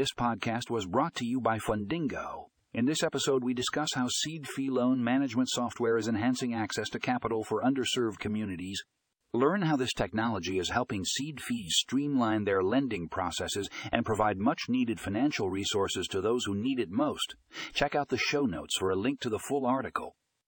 This podcast was brought to you by Fundingo. In this episode, we discuss how CDFI loan management software is enhancing access to capital for underserved communities. Learn how this technology is helping CDFIs streamline their lending processes and provide much needed financial resources to those who need it most. Check out the show notes for a link to the full article.